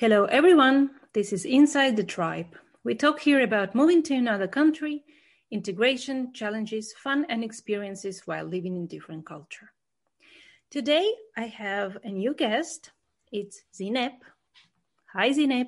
Hello, everyone. This is Inside the Tribe. We talk here about moving to another country, integration, challenges, fun, and experiences while living in different culture. Today, I have a new guest. It's Zineb. Hi, Zineb.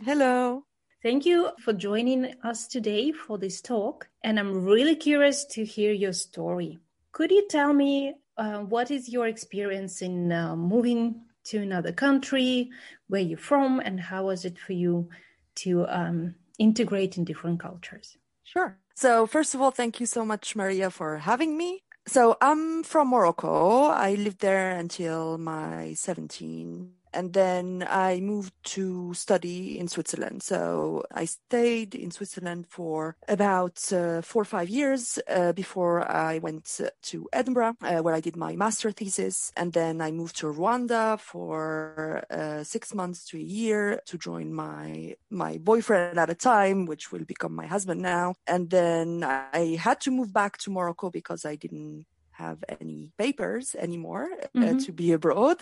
Hello. Thank you for joining us today for this talk. And I'm really curious to hear your story. Could you tell me uh, what is your experience in uh, moving to another country, where you're from, and how was it for you to um, integrate in different cultures? Sure. So, first of all, thank you so much, Maria, for having me. So, I'm from Morocco. I lived there until my 17 and then I moved to study in Switzerland. So I stayed in Switzerland for about uh, four or five years uh, before I went to Edinburgh, uh, where I did my master thesis. And then I moved to Rwanda for uh, six months to a year to join my my boyfriend at a time, which will become my husband now. And then I had to move back to Morocco because I didn't have any papers anymore uh, mm-hmm. uh, to be abroad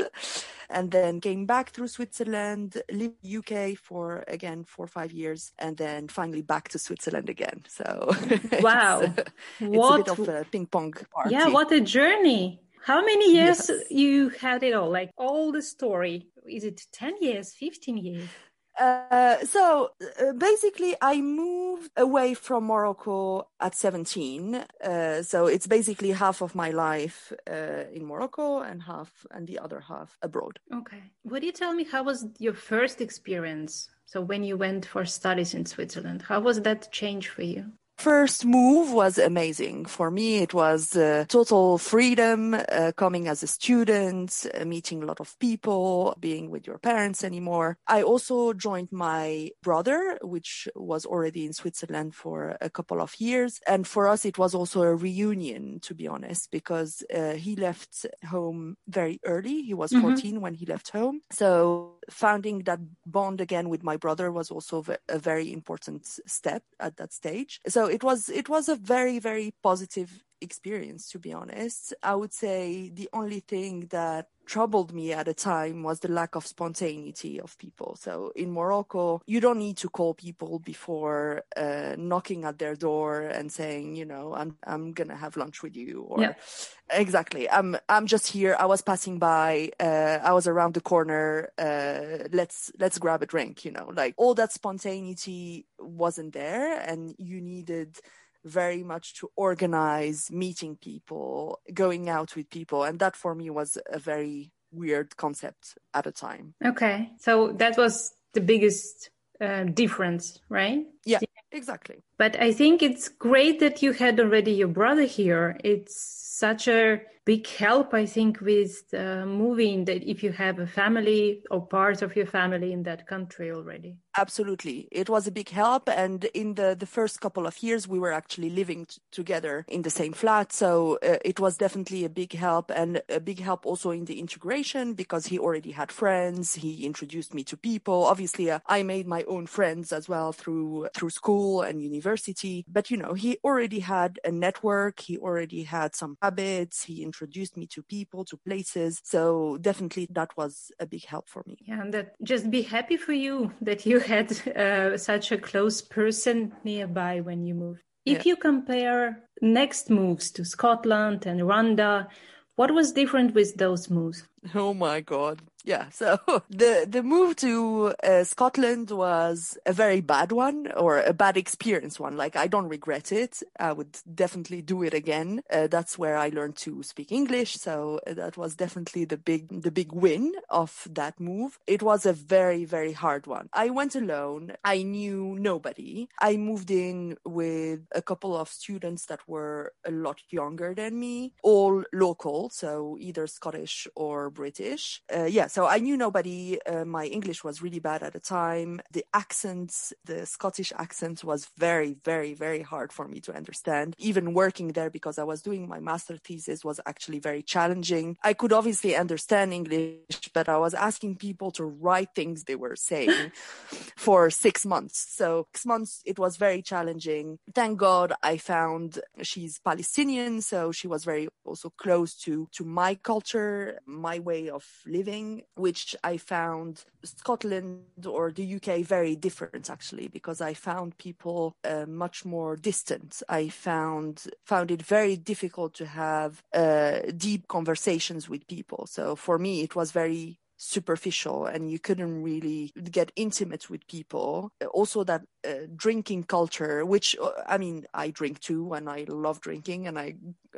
and then came back through switzerland lived uk for again four or five years and then finally back to switzerland again so wow it's, uh, what it's a bit of a ping pong party. yeah what a journey how many years yes. you had it all like all the story is it 10 years 15 years uh, so uh, basically, I moved away from Morocco at 17. Uh, so it's basically half of my life uh, in Morocco and half, and the other half abroad. Okay. Would you tell me how was your first experience? So when you went for studies in Switzerland, how was that change for you? First move was amazing. For me, it was uh, total freedom, uh, coming as a student, uh, meeting a lot of people, being with your parents anymore. I also joined my brother, which was already in Switzerland for a couple of years. And for us, it was also a reunion, to be honest, because uh, he left home very early. He was mm-hmm. 14 when he left home. So founding that bond again with my brother was also a very important step at that stage. So it was it was a very very positive experience to be honest. I would say the only thing that troubled me at the time was the lack of spontaneity of people. So in morocco you don't need to call people before uh, knocking at their door and saying you know i'm i'm gonna have lunch with you or yeah. exactly. I'm i'm just here. I was passing by uh, i was around the corner uh, let's let's grab a drink you know? Like all that spontaneity wasn't there and you needed very much to organize meeting people, going out with people. And that for me was a very weird concept at a time. Okay. So that was the biggest uh, difference, right? Yeah, exactly. But I think it's great that you had already your brother here. It's such a big help, I think, with moving that if you have a family or part of your family in that country already. Absolutely. It was a big help. And in the, the first couple of years, we were actually living t- together in the same flat. So uh, it was definitely a big help and a big help also in the integration because he already had friends. He introduced me to people. Obviously, uh, I made my own friends as well through, through school and university. But, you know, he already had a network. He already had some habits. He introduced me to people, to places. So definitely that was a big help for me. Yeah. And that just be happy for you that you had uh, such a close person nearby when you moved. If yeah. you compare next moves to Scotland and Rwanda, what was different with those moves? Oh my God yeah so the the move to uh, scotland was a very bad one or a bad experience one. Like i don't regret it. I would definitely do it again. Uh, that's where i learned to speak english. So uh, that was definitely the big the big win of that move. It was a very very hard one. I went alone. I knew nobody. I moved in with a couple of students that were a lot younger than me all local. So either scottish or british. Uh, yes so I knew nobody. Uh, my English was really bad at the time. The accents, the Scottish accent was very, very, very hard for me to understand. Even working there because I was doing my master thesis was actually very challenging. I could obviously understand English, but I was asking people to write things they were saying for six months. So six months, it was very challenging. Thank God I found she's Palestinian. So she was very also close to, to my culture, my way of living which I found Scotland or the UK very different actually, because I found people uh, much more distant. I found found it very difficult to have uh, deep conversations with people. So for me, it was very superficial and you couldn't really get intimate with people. Also, that uh, drinking culture, which uh, I mean, I drink too, and I love drinking and I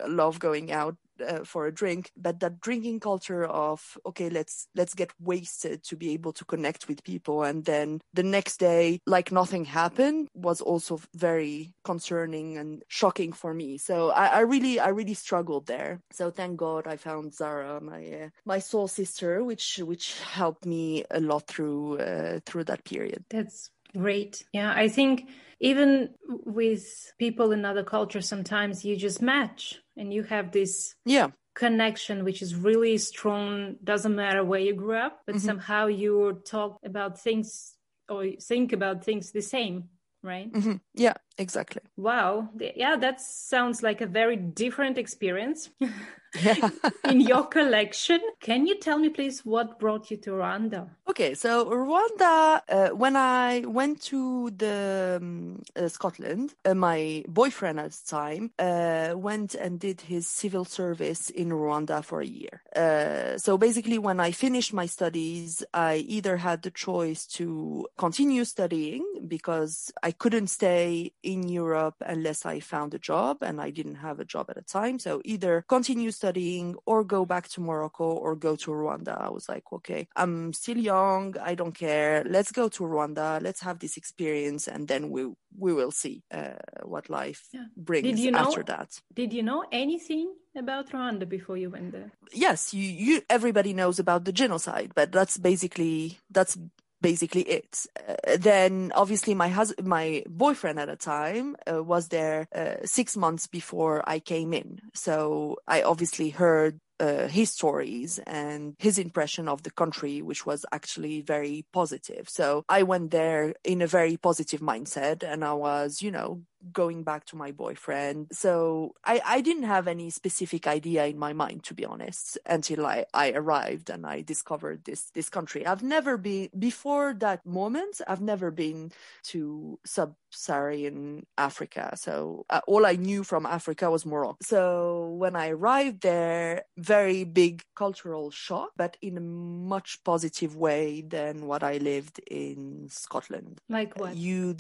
love going out uh, for a drink but that drinking culture of okay let's let's get wasted to be able to connect with people. And then the next day like nothing happened was also very concerning and shocking for me. So i, I really i really struggled there. So thank god i found zara my uh, my soul sister which which helped me a lot through uh, through that period. That's great yeah i think even with people in other cultures sometimes you just match and you have this yeah connection which is really strong doesn't matter where you grew up but mm-hmm. somehow you talk about things or think about things the same right mm-hmm. yeah exactly wow yeah that sounds like a very different experience. in your collection. Can you tell me, please, what brought you to Rwanda? Okay, so Rwanda, uh, when I went to the um, uh, Scotland, uh, my boyfriend at the time uh, went and did his civil service in Rwanda for a year. Uh, so basically, when I finished my studies, I either had the choice to continue studying because I couldn't stay in Europe unless I found a job, and I didn't have a job at the time. So either continue studying or go back to Morocco or go to Rwanda. I was like, okay, I'm still young. I don't care. Let's go to Rwanda. Let's have this experience and then we, we will see uh, what life yeah. brings did you know, after that. Did you know anything about Rwanda before you went there? Yes, you, you, everybody knows about the genocide, but that's basically, that's basically it. Uh, then obviously my husband, my boyfriend at the time uh, was there uh, six months before I came in. So I obviously heard uh, his stories and his impression of the country, which was actually very positive. So I went there in a very positive mindset and I was, you know, going back to my boyfriend. So I, I didn't have any specific idea in my mind, to be honest, until I, I arrived and I discovered this, this country. I've never been, before that moment, I've never been to sub-Saharan Africa. So uh, all I knew from Africa was Morocco. So when I arrived there, very big cultural shock, but in a much positive way than what I lived in Scotland. Like what? You,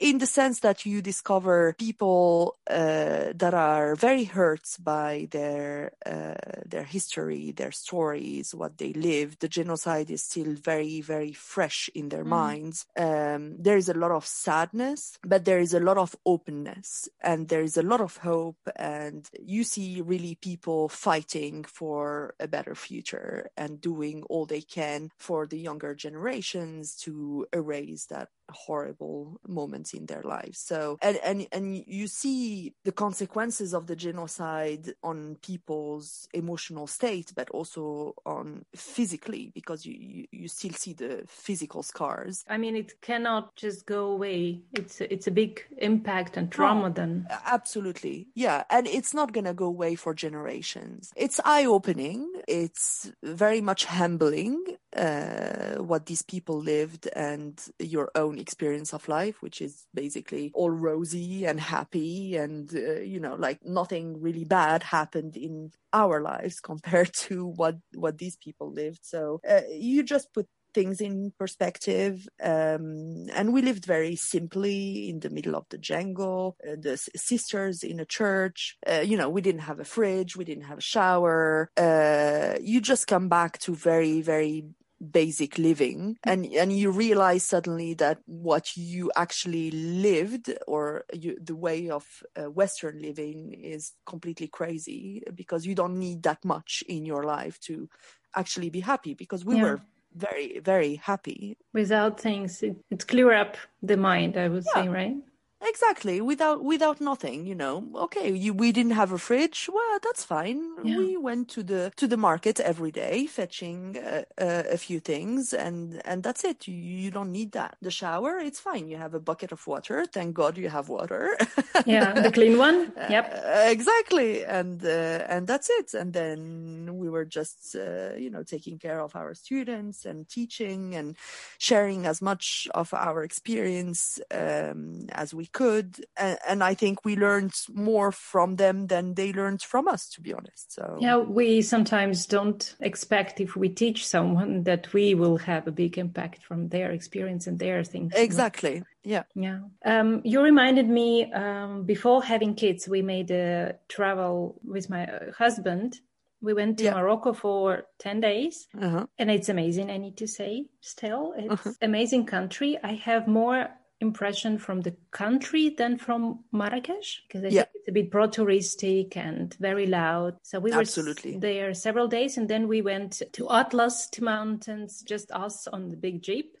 in the sense that you discover people uh, that are very hurt by their uh, their history, their stories, what they lived. The genocide is still very very fresh in their mm. minds. Um, there is a lot of sadness, but there is a lot of openness, and there is a lot of hope. And you see really people fighting for a better future and doing all they can for the younger generations to erase that horrible moments in their lives. So, and, and, and you see the consequences of the genocide on people's emotional state, but also on physically, because you, you, you still see the physical scars. I mean, it cannot just go away. It's, it's a big impact and trauma oh, then. Absolutely. Yeah. And it's not going to go away for generations. It's eye opening. It's very much humbling, uh, what these people lived and your own experience of life, which is basically all rosy and happy and, uh, you know, like nothing really bad happened in our lives compared to what, what these people lived. So uh, you just put things in perspective. Um, and we lived very simply in the middle of the jungle, uh, the sisters in a church. Uh, you know, we didn't have a fridge, we didn't have a shower. Uh, you just come back to very, very basic living and and you realize suddenly that what you actually lived or you, the way of uh, western living is completely crazy because you don't need that much in your life to actually be happy because we yeah. were very very happy without things it, it clear up the mind i would yeah. say right exactly without without nothing you know. Okay you, we didn't have a fridge well that's fine. Yeah. we went to the to the market every day fetching uh, uh, a few things and and that's it. You, you don't need that. The shower it's fine. You have a bucket of water. Thank god you have water. Yeah, the clean one. Yep. Uh, exactly and uh, and that's it. And then we were just uh, you know taking care of our students and teaching and sharing as much of our experience um, as we could and, and i think we learned more from them than they learned from us to be honest so Yeah, we sometimes don't expect if we teach someone that we will have a big impact from their experience and their things. exactly yeah Yeah. Um, you reminded me um, before having kids, we made a travel with my husband. We went to Yeah. Morocco for 10 days uh-huh. and it's amazing. I need to say still, it's amazing country. I have more impression from the country than from Marrakesh because I Yeah. think it's a bit pro touristic and very loud. So we were there several days and then we went to Atlas to mountains, just us on the big jeep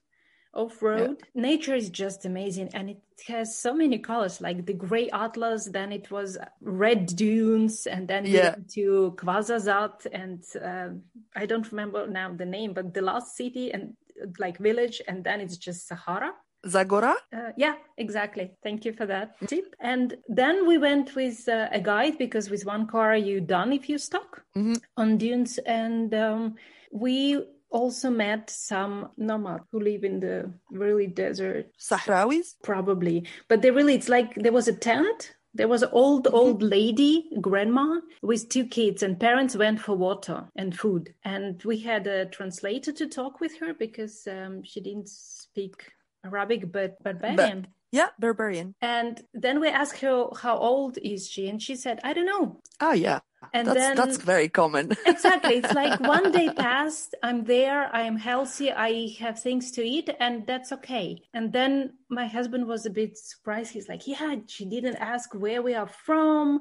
off road. Nature is just amazing and it has so many colors like the gray atlas, then it was red dunes, and then we Yeah. went to Ouarzazate and um I don't remember now the name, but the last city and uh, like village, and then it's just Sahara. Zagora Uh, yeah, exactly. Thank you for that tip. And then we went with uh, a guide because with one car you done if you stuck Mhm. on dunes, and um, we also met some nomads who live in the really desert, sahrawis probably. But they really, it's like there was a tent. There was an old, old lady, grandma, with two kids, and parents went for water and food. And we had a translator to talk with her because um, she didn't speak Arabic, but Barbarian. yeah berberian And then we asked her how old is she, and she said, "I don't know." oh yeah And that's then that's very common exactly, it's like one day passed. I'm there. I am healthy. I have things to eat, and that's okay. And then my husband was a bit surprised. He's like, "Yeah, she didn't ask where we are from."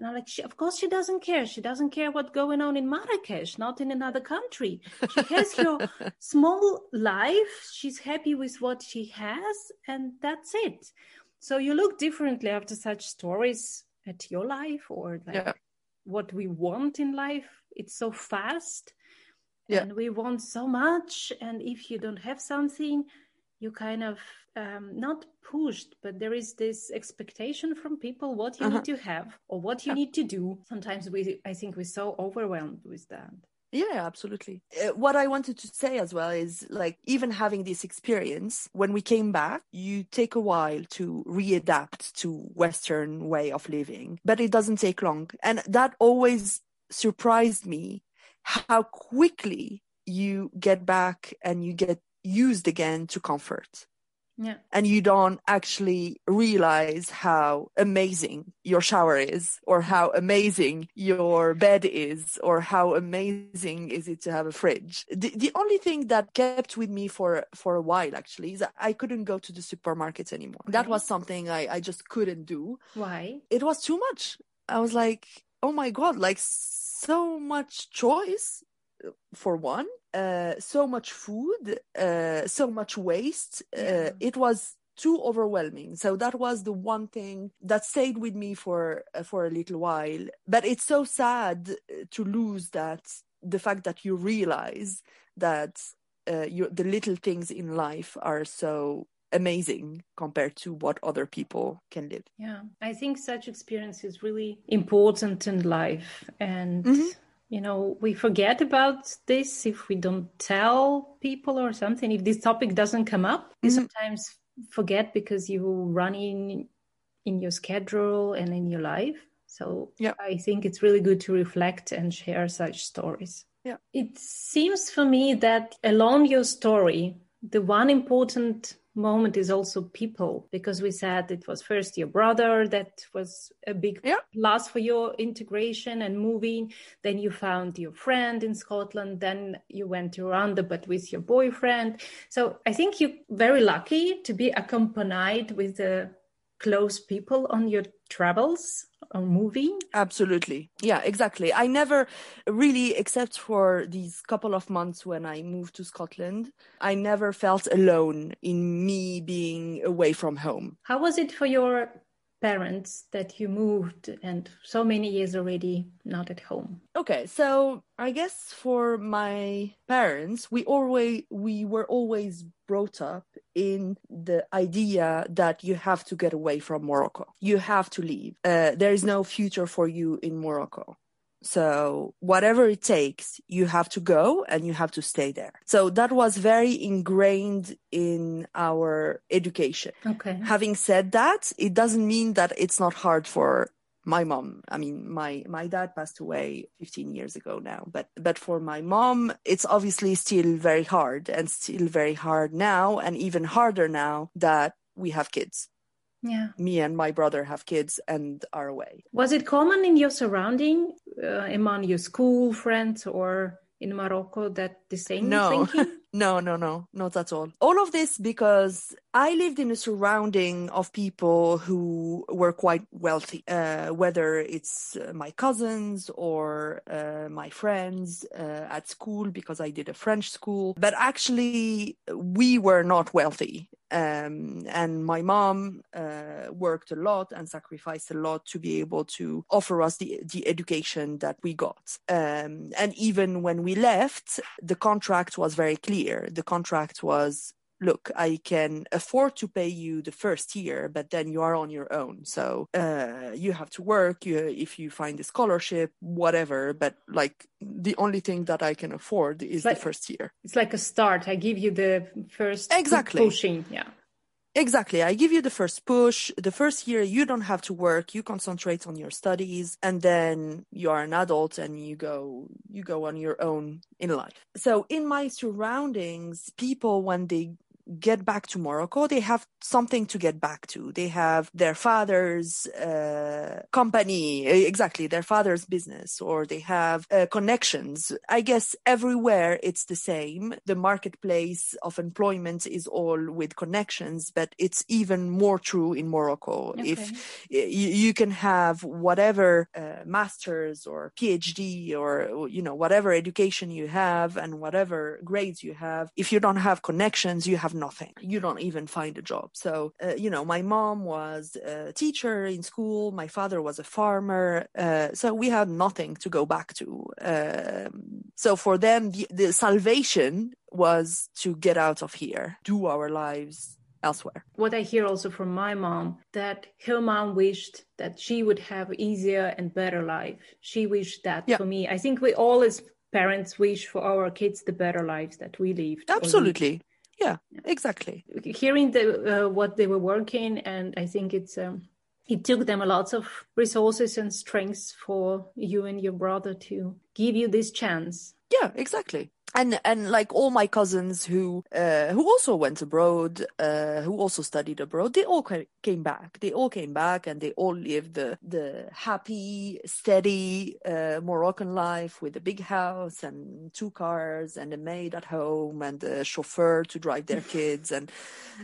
And I'm like, she, of course she doesn't care. She doesn't care what's going on in Marrakesh, not in another country. She has her small life. She's happy with what she has, and that's it. So you look differently after such stories at your life or like Yeah. what we want in life. It's so fast. Yeah. And we want so much. And if you don't have something, you kind of um, not pushed, but there is this expectation from people what you Uh-huh. need to have or what you need to do. Sometimes we, I think, we're so overwhelmed with that. Yeah, absolutely. Uh, what I wanted to say as well is like even having this experience, when we came back, you take a while to readapt to Western way of living, but it doesn't take long. And that always surprised me how quickly you get back and you get used again to comfort Yeah. and you don't actually realize how amazing your shower is or how amazing your bed is or how amazing is it to have a fridge. The, the only thing that kept with me for for a while actually is that i couldn't go to the supermarket anymore. That was something i i just couldn't do. Why? it was too much. I was like oh my god like so much choice uh, for one uh so much food uh so much waste Yeah. uh, it was too overwhelming so that was the one thing that stayed with me for uh, for a little while but it's so sad uh, to lose that the fact that you realize that uh, you, the little things in life are so amazing compared to what other people can live Yeah. I think such experience is really important in life. And, Mhm. You know, we forget about this if we don't tell people or something. If this topic doesn't come up, you Mhm. sometimes forget because you run in, in your schedule and in your life. So Yeah. I think it's really good to reflect and share such stories. Yeah. It seems for me that along your story, the one important moment is also people because we said it was first your brother that was a big Yeah. plus for your integration and moving. Then you found your friend in scotland. Then you went to rwanda but with your boyfriend. So i think you're very lucky to be accompanied with a close people on your travels or moving? Absolutely. Yeah, exactly. I never really, except for these couple of months when I moved to Scotland, I never felt alone in me being away from home. How was it for your parents that you moved and so many years already not at home okay so i guess for my parents we always we were always brought up in the idea that you have to get away from morocco you have to leave uh, there is no future for you in morocco so whatever it takes, you have to go and you have to stay there. So that was very ingrained in our education. Okay. Having said that, it doesn't mean that it's not hard for my mom i mean my my dad passed away 15 years ago now but but for my mom it's obviously still very hard and still very hard now and even harder now that we have kids. Yeah. Me and my brother have kids and are away. Was it common in your surrounding uh, among your school friends or in morocco that the same no. thinking? No no no. Not at all. All of this because i lived in a surrounding of people who were quite wealthy uh, whether it's uh, my cousins or uh, my friends uh, at school because i did a french school. But actually we were not wealthy um, and my mom uh, worked a lot and sacrificed a lot to be able to offer us the, the education that we got. Um, and even when we left, the contract was very clear. The contract was look, I can afford to pay you the first year, but then you are on your own. So uh, you have to work. You, if you find a scholarship, whatever. But like the only thing that I can afford is like, the first year. It's like a start. I give you the first exactly pushing. Yeah. Exactly. I give you the first push. The first year, you don't have to work. You concentrate on your studies and then you are an adult and you go, you go on your own in life. So in my surroundings, people, when they get back to Morocco, they have something to get back to. They have their father's uh, company, exactly, their father's business, or they have uh, connections. I guess everywhere it's the same. The marketplace of employment is all with connections, but it's even more true in Morocco. Okay. If you, you, can have whatever uh, master's or PhD or, you know, whatever education you have and whatever grades you have, if you don't have connections, you have nothing. You don't even find a job. So, uh, you know, my mom was a teacher in school. My father was a farmer. Uh, so we had nothing to go back to. Um, so for them, the, the salvation was to get out of here, do our lives elsewhere. What I hear also from my mom that her mom wished that she would have easier and better life. She wished that yeah. for me. I think we all as parents wish for our kids the better lives that we lived. Absolutely yeah, exactly. Hearing the uh, what they were working and i think it's um, it took them a lot of resources and strengths for you and your brother to give you this chance. Yeah exactly and and like all my cousins who uh, who also went abroad, uh, who also studied abroad, they all came back. They all came back, and they all lived the the happy, steady uh, Moroccan life with a big house and two cars and a maid at home and a chauffeur to drive their kids, and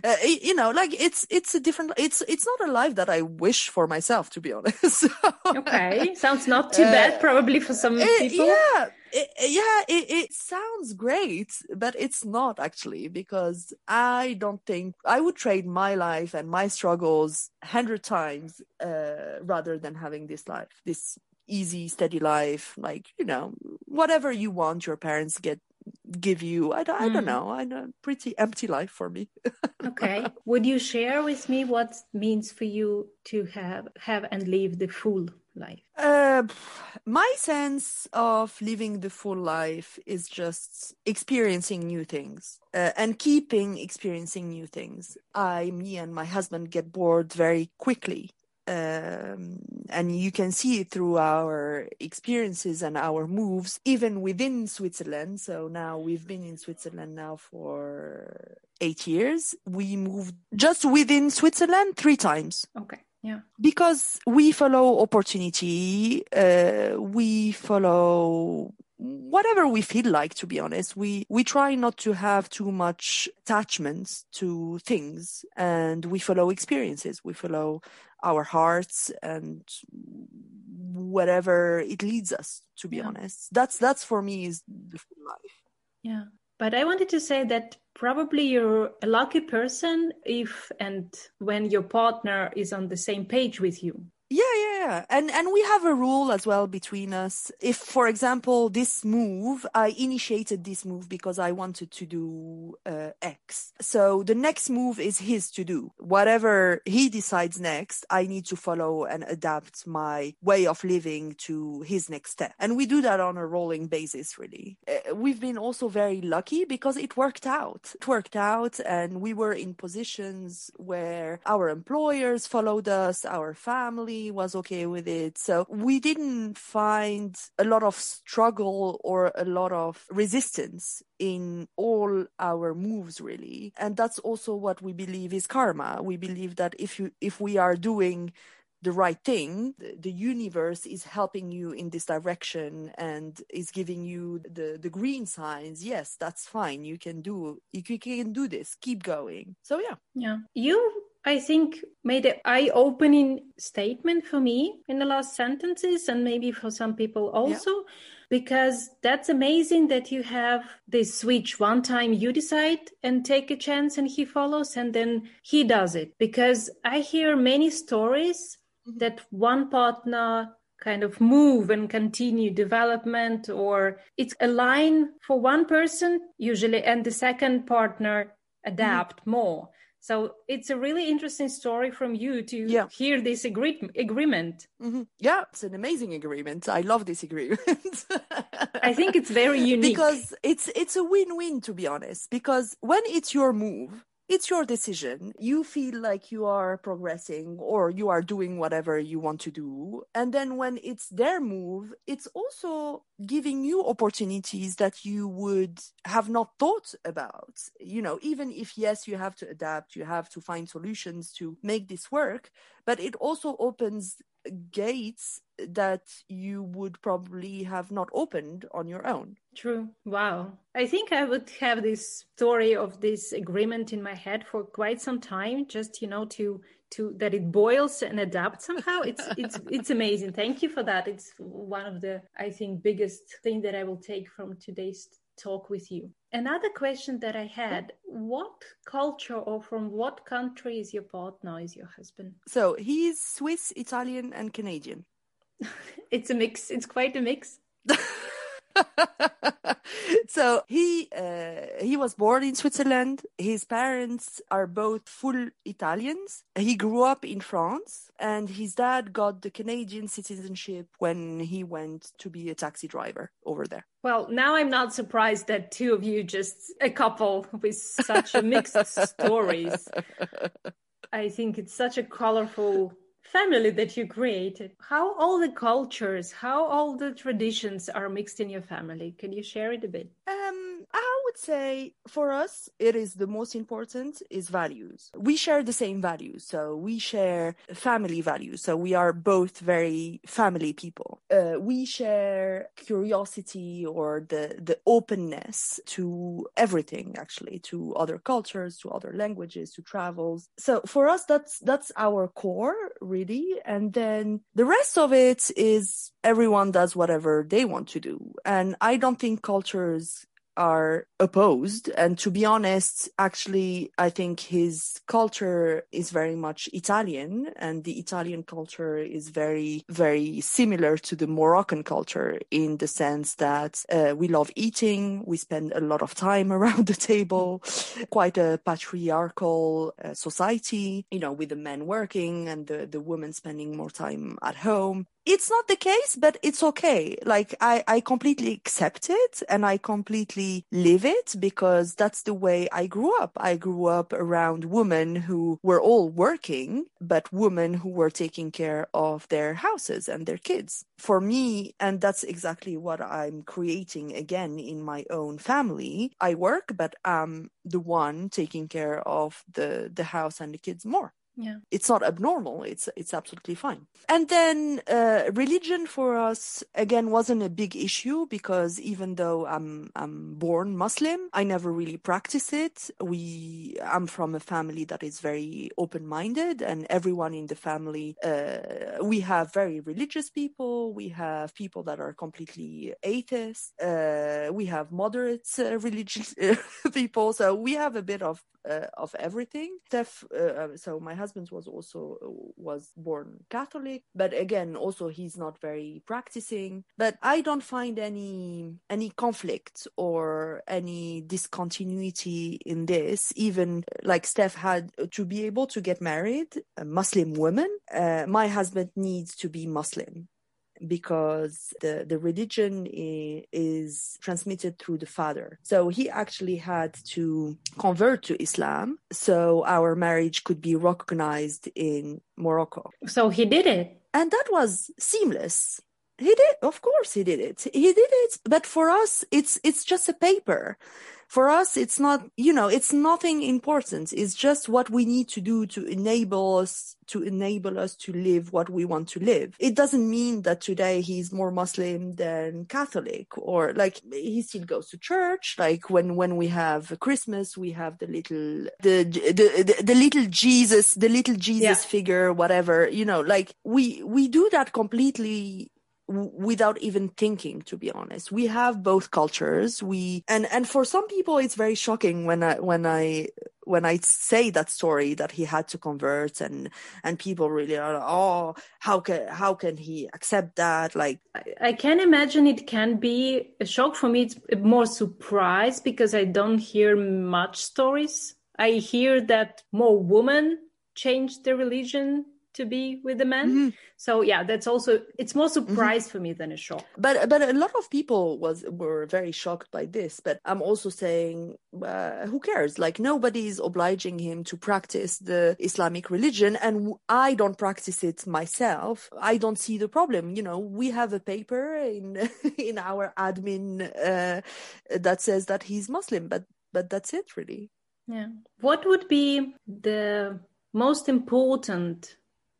uh, you know, like it's it's a different. It's it's not a life that I wish for myself, to be honest. okay, sounds not too bad, uh, probably for some uh, people. Yeah it, yeah, it, it sounds great, but it's not actually because I don't think I would trade my life and my struggles hundred times uh, rather than having this life, this easy, steady life. Like you know, whatever you want, your parents get give you. I don't, mm. I don't hmm. know. I know pretty empty life for me. okay, would you share with me what means for you to have have and live the full life? Uh, my sense of living the full life is just experiencing new things uh, and keeping experiencing new things. I, me, and my husband get bored very quickly. Um, and you can see it through our experiences and our moves, even within Switzerland. So now we've been in Switzerland now for eight years. We moved just within Switzerland three times. Okay yeah. Because we follow opportunity uh, we follow whatever we feel like to be honest. We we try not to have too much attachments to things and we follow experiences. We follow our hearts and whatever it leads us to be yeah. honest. That's that's for me is the full life. Yeah but i wanted to say that probably you're a lucky person if and when your partner is on the same page with you yeah. And and we have a rule as well between us. If, for example, this move, I initiated this move because I wanted to do uh, X. So the next move is his to do. Whatever he decides next, I need to follow and adapt my way of living to his next step. And we do that on a rolling basis, really. Uh, we've been also very lucky because it worked out. It worked out, and we were in positions where our employers followed us, our family was okay with it. So we didn't find a lot of struggle or a lot of resistance in all our moves really. And that's also what we believe is karma. We believe that if you if we are doing the right thing the universe is helping you in this direction and is giving you the the green signs yes that's fine you can do you can do this keep going so yeah yeah you I think made an eye-opening statement for me in the last sentences and maybe for some people also yeah. because that's amazing that you have this switch one time you decide and take a chance and he follows and then he does it because I hear many stories mm-hmm. that one partner kind of move and continue development or it's a line for one person usually and the second partner adapt mm-hmm. more so it's a really interesting story from you to yeah. hear this agree- agreement. Mm-hmm. Yeah, it's an amazing agreement. I love this agreement. I think it's very unique because it's it's a win-win to be honest. Because when it's your move, it's your decision. You feel like you are progressing or you are doing whatever you want to do. And then when it's their move, it's also giving you opportunities that you would have not thought about. You know, even if, yes, you have to adapt, you have to find solutions to make this work, but it also opens gates that you would probably have not opened on your own. True. Wow. I think I would have this story of this agreement in my head for quite some time, just you know, to to that it boils and adapts somehow. It's it's it's amazing. Thank you for that. It's one of the I think biggest thing that I will take from today's talk with you. Another question that I had what culture or from what country is your partner, is your husband? So he's Swiss, Italian, and Canadian. it's a mix, it's quite a mix. so he uh, he was born in Switzerland. His parents are both full Italians. He grew up in France, and his dad got the Canadian citizenship when he went to be a taxi driver over there. Well, now I'm not surprised that two of you just a couple with such a mixed stories. I think it's such a colorful family that you created how all the cultures how all the traditions are mixed in your family? Can you share it a bit? I would say for us it is the most important is values. We share the same values so we share family values so we are both very family people. Uh, we share curiosity or the the openness to everything actually to other cultures to other languages to travels. So for us that's that's our core really. And then the rest of it is everyone does whatever they want to do. And i don't think cultures are opposed. And to be honest, actually, I think his culture is very much Italian and the Italian culture is very, very similar to the Moroccan culture in the sense that uh, we love eating. We spend a lot of time around the table, quite a patriarchal uh, society, you know, with the men working and the, the women spending more time at home it's not the case, but it's okay. Like I, I completely accept it and I completely live it because that's the way I grew up. I grew up around women who were all working, but women who were taking care of their houses and their kids. For me, and that's exactly what I'm creating again in my own family. I work, but I'm the one taking care of the, the house and the kids more Yeah. It's not abnormal. It's it's absolutely fine. And then uh, religion for us again wasn't a big issue because even though I'm I'm born Muslim, I never really practice it. We I'm from a family that is very open minded, and everyone in the family uh, we have very religious people. We have people that are completely atheist. Uh, we have moderate uh, religious people. So we have a bit of uh, of everything. Steph, uh, so my husband was also was born Catholic, but again, also he's not very practicing. But I don't find any any conflict or any discontinuity in this. Even like Steph had to be able to get married, a Muslim woman. Uh, my husband needs to be Muslim because the, the religion is transmitted through the father. So he actually had to convert to Islam so our marriage could be recognized in Morocco. So he did it. And that was seamless. He did, of course he did it. He did it, but for us it's it's just a paper for us it's not you know it's nothing important. It's just what we need to do to enable us to enable us to live what we want to live. It doesn't mean that today he's more muslim than catholic or like he still goes to church. Like when when we have christmas we have the little the the the, the little jesus the little jesus yeah. figure whatever you know like we we do that completely without even thinking to be honest. We have both cultures. We and and for some people it's very shocking when i when i when i say that story that he had to convert and and people really are oh how can how can he accept that? Like i, I can imagine it can be a shock. For me it's more surprise because i don't hear much stories. I hear that more women change their religion to be with the men mm-hmm. so yeah that's also it's more mm-hmm. surprise mm-hmm. for me than a shock but but a lot of people was were very shocked by this but i'm also saying uh, who cares like nobody is obliging him to practice the islamic religion and i don't practice it myself i don't see the problem you know we have a paper in in our admin uh, that says that he's muslim but but that's it really yeah what would be the most important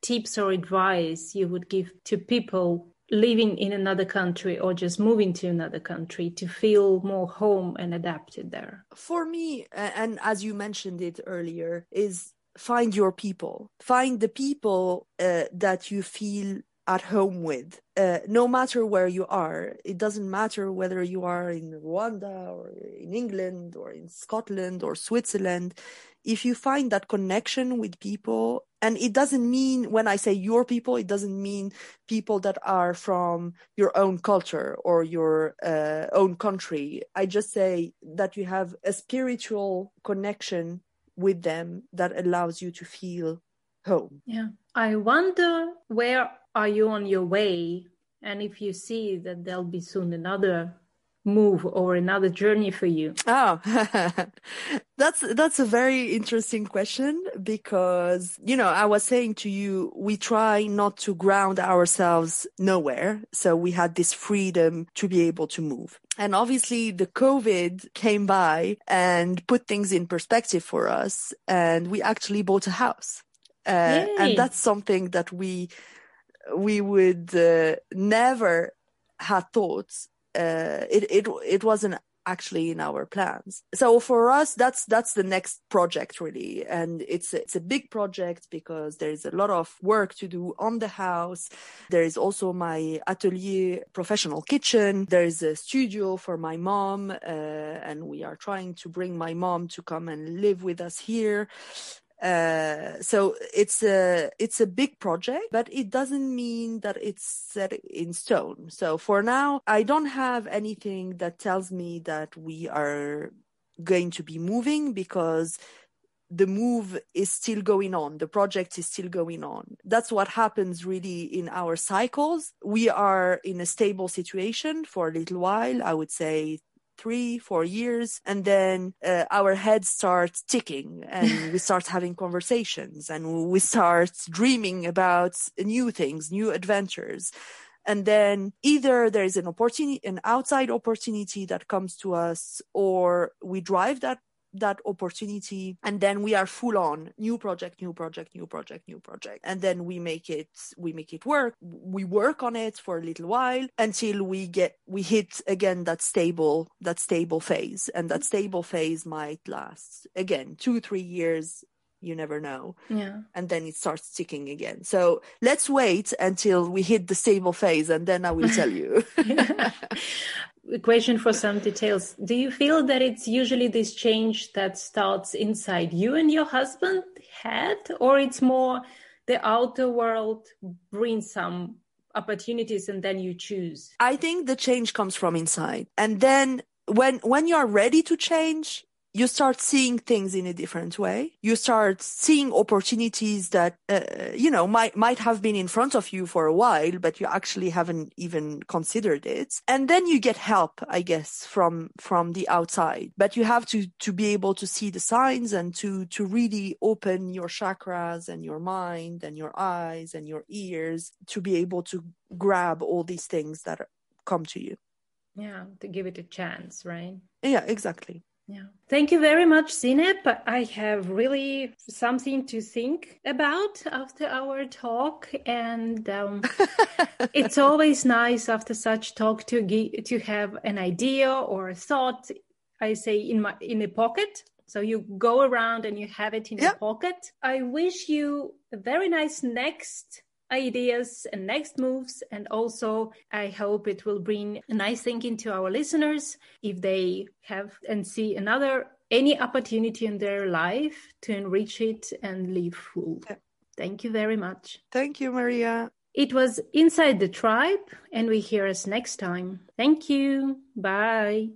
tips or advice you would give to people living in another country or just moving to another country to feel more home and adapted there? For me, and as you mentioned it earlier, is find your people. Find the people uh, that you feel at home with. Uh, no matter where you are, it doesn't matter whether you are in Rwanda or in England or in Scotland or Switzerland. If you find that connection with people and it doesn't mean when i say your people it doesn't mean people that are from your own culture or your uh, own country i just say that you have a spiritual connection with them that allows you to feel home yeah i wonder where are you on your way and if you see that there'll be soon another move or another journey for you? Oh, that's that's a very interesting question because you know I was saying to you we try not to ground ourselves nowhere, so we had this freedom to be able to move. And obviously the COVID came by and put things in perspective for us and we actually bought a house. Uh, and that's something that we we would uh, never have thought uh, it it it wasn't actually in our plans. So for us, that's that's the next project really, and it's it's a big project because there is a lot of work to do on the house. There is also my atelier, professional kitchen. There is a studio for my mom, uh, and we are trying to bring my mom to come and live with us here uh, so it's a it's a big project but it doesn't mean that it's set in stone. So for now i don't have anything that tells me that we are going to be moving because the move is still going on. The project is still going on. That's what happens really in our cycles. We are in a stable situation for a little while i would say three, four years, and then uh, our heads start ticking, and we start having conversations, and we start dreaming about new things, new adventures. And then either there is an opportunity, an outside opportunity that comes to us, or we drive that that opportunity and then we are full on new project new project new project new project. And then we make it we make it work. We work on it for a little while until we get we hit again that stable that stable phase. And that stable phase might last again 2 3 years you never know. Yeah. And then it starts ticking again. So let's wait until we hit the stable phase and then I will tell you. A question for some details. Do you feel that it's usually this change that starts inside you and your husband head, or it's more the outer world brings some opportunities and then you choose? I think the change comes from inside. And then when when you're ready to change, you start seeing things in a different way. You start seeing opportunities that, uh, you know, might, might have been in front of you for a while, but you actually haven't even considered it. And then you get help, I guess, from, from the outside, but you have to, to be able to see the signs and to, to really open your chakras and your mind and your eyes and your ears to be able to grab all these things that come to you. Yeah, to give it a chance, right? Yeah, exactly. Yeah. Thank you very much, Zineb. I have really something to think about after our talk, and um, it's always nice after such talk to ge- to have an idea or a thought. I say in my in a pocket, so you go around and you have it in your pocket. I wish you a very nice next ideas and next moves. And also, I hope it will bring a nice thinking to our listeners if they have and see another any opportunity in their life to enrich it and live full. Thank you very much. Thank you, Maria. It was Inside the Tribe, and we hear us next time. Thank you. Bye.